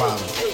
Wow.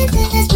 Let's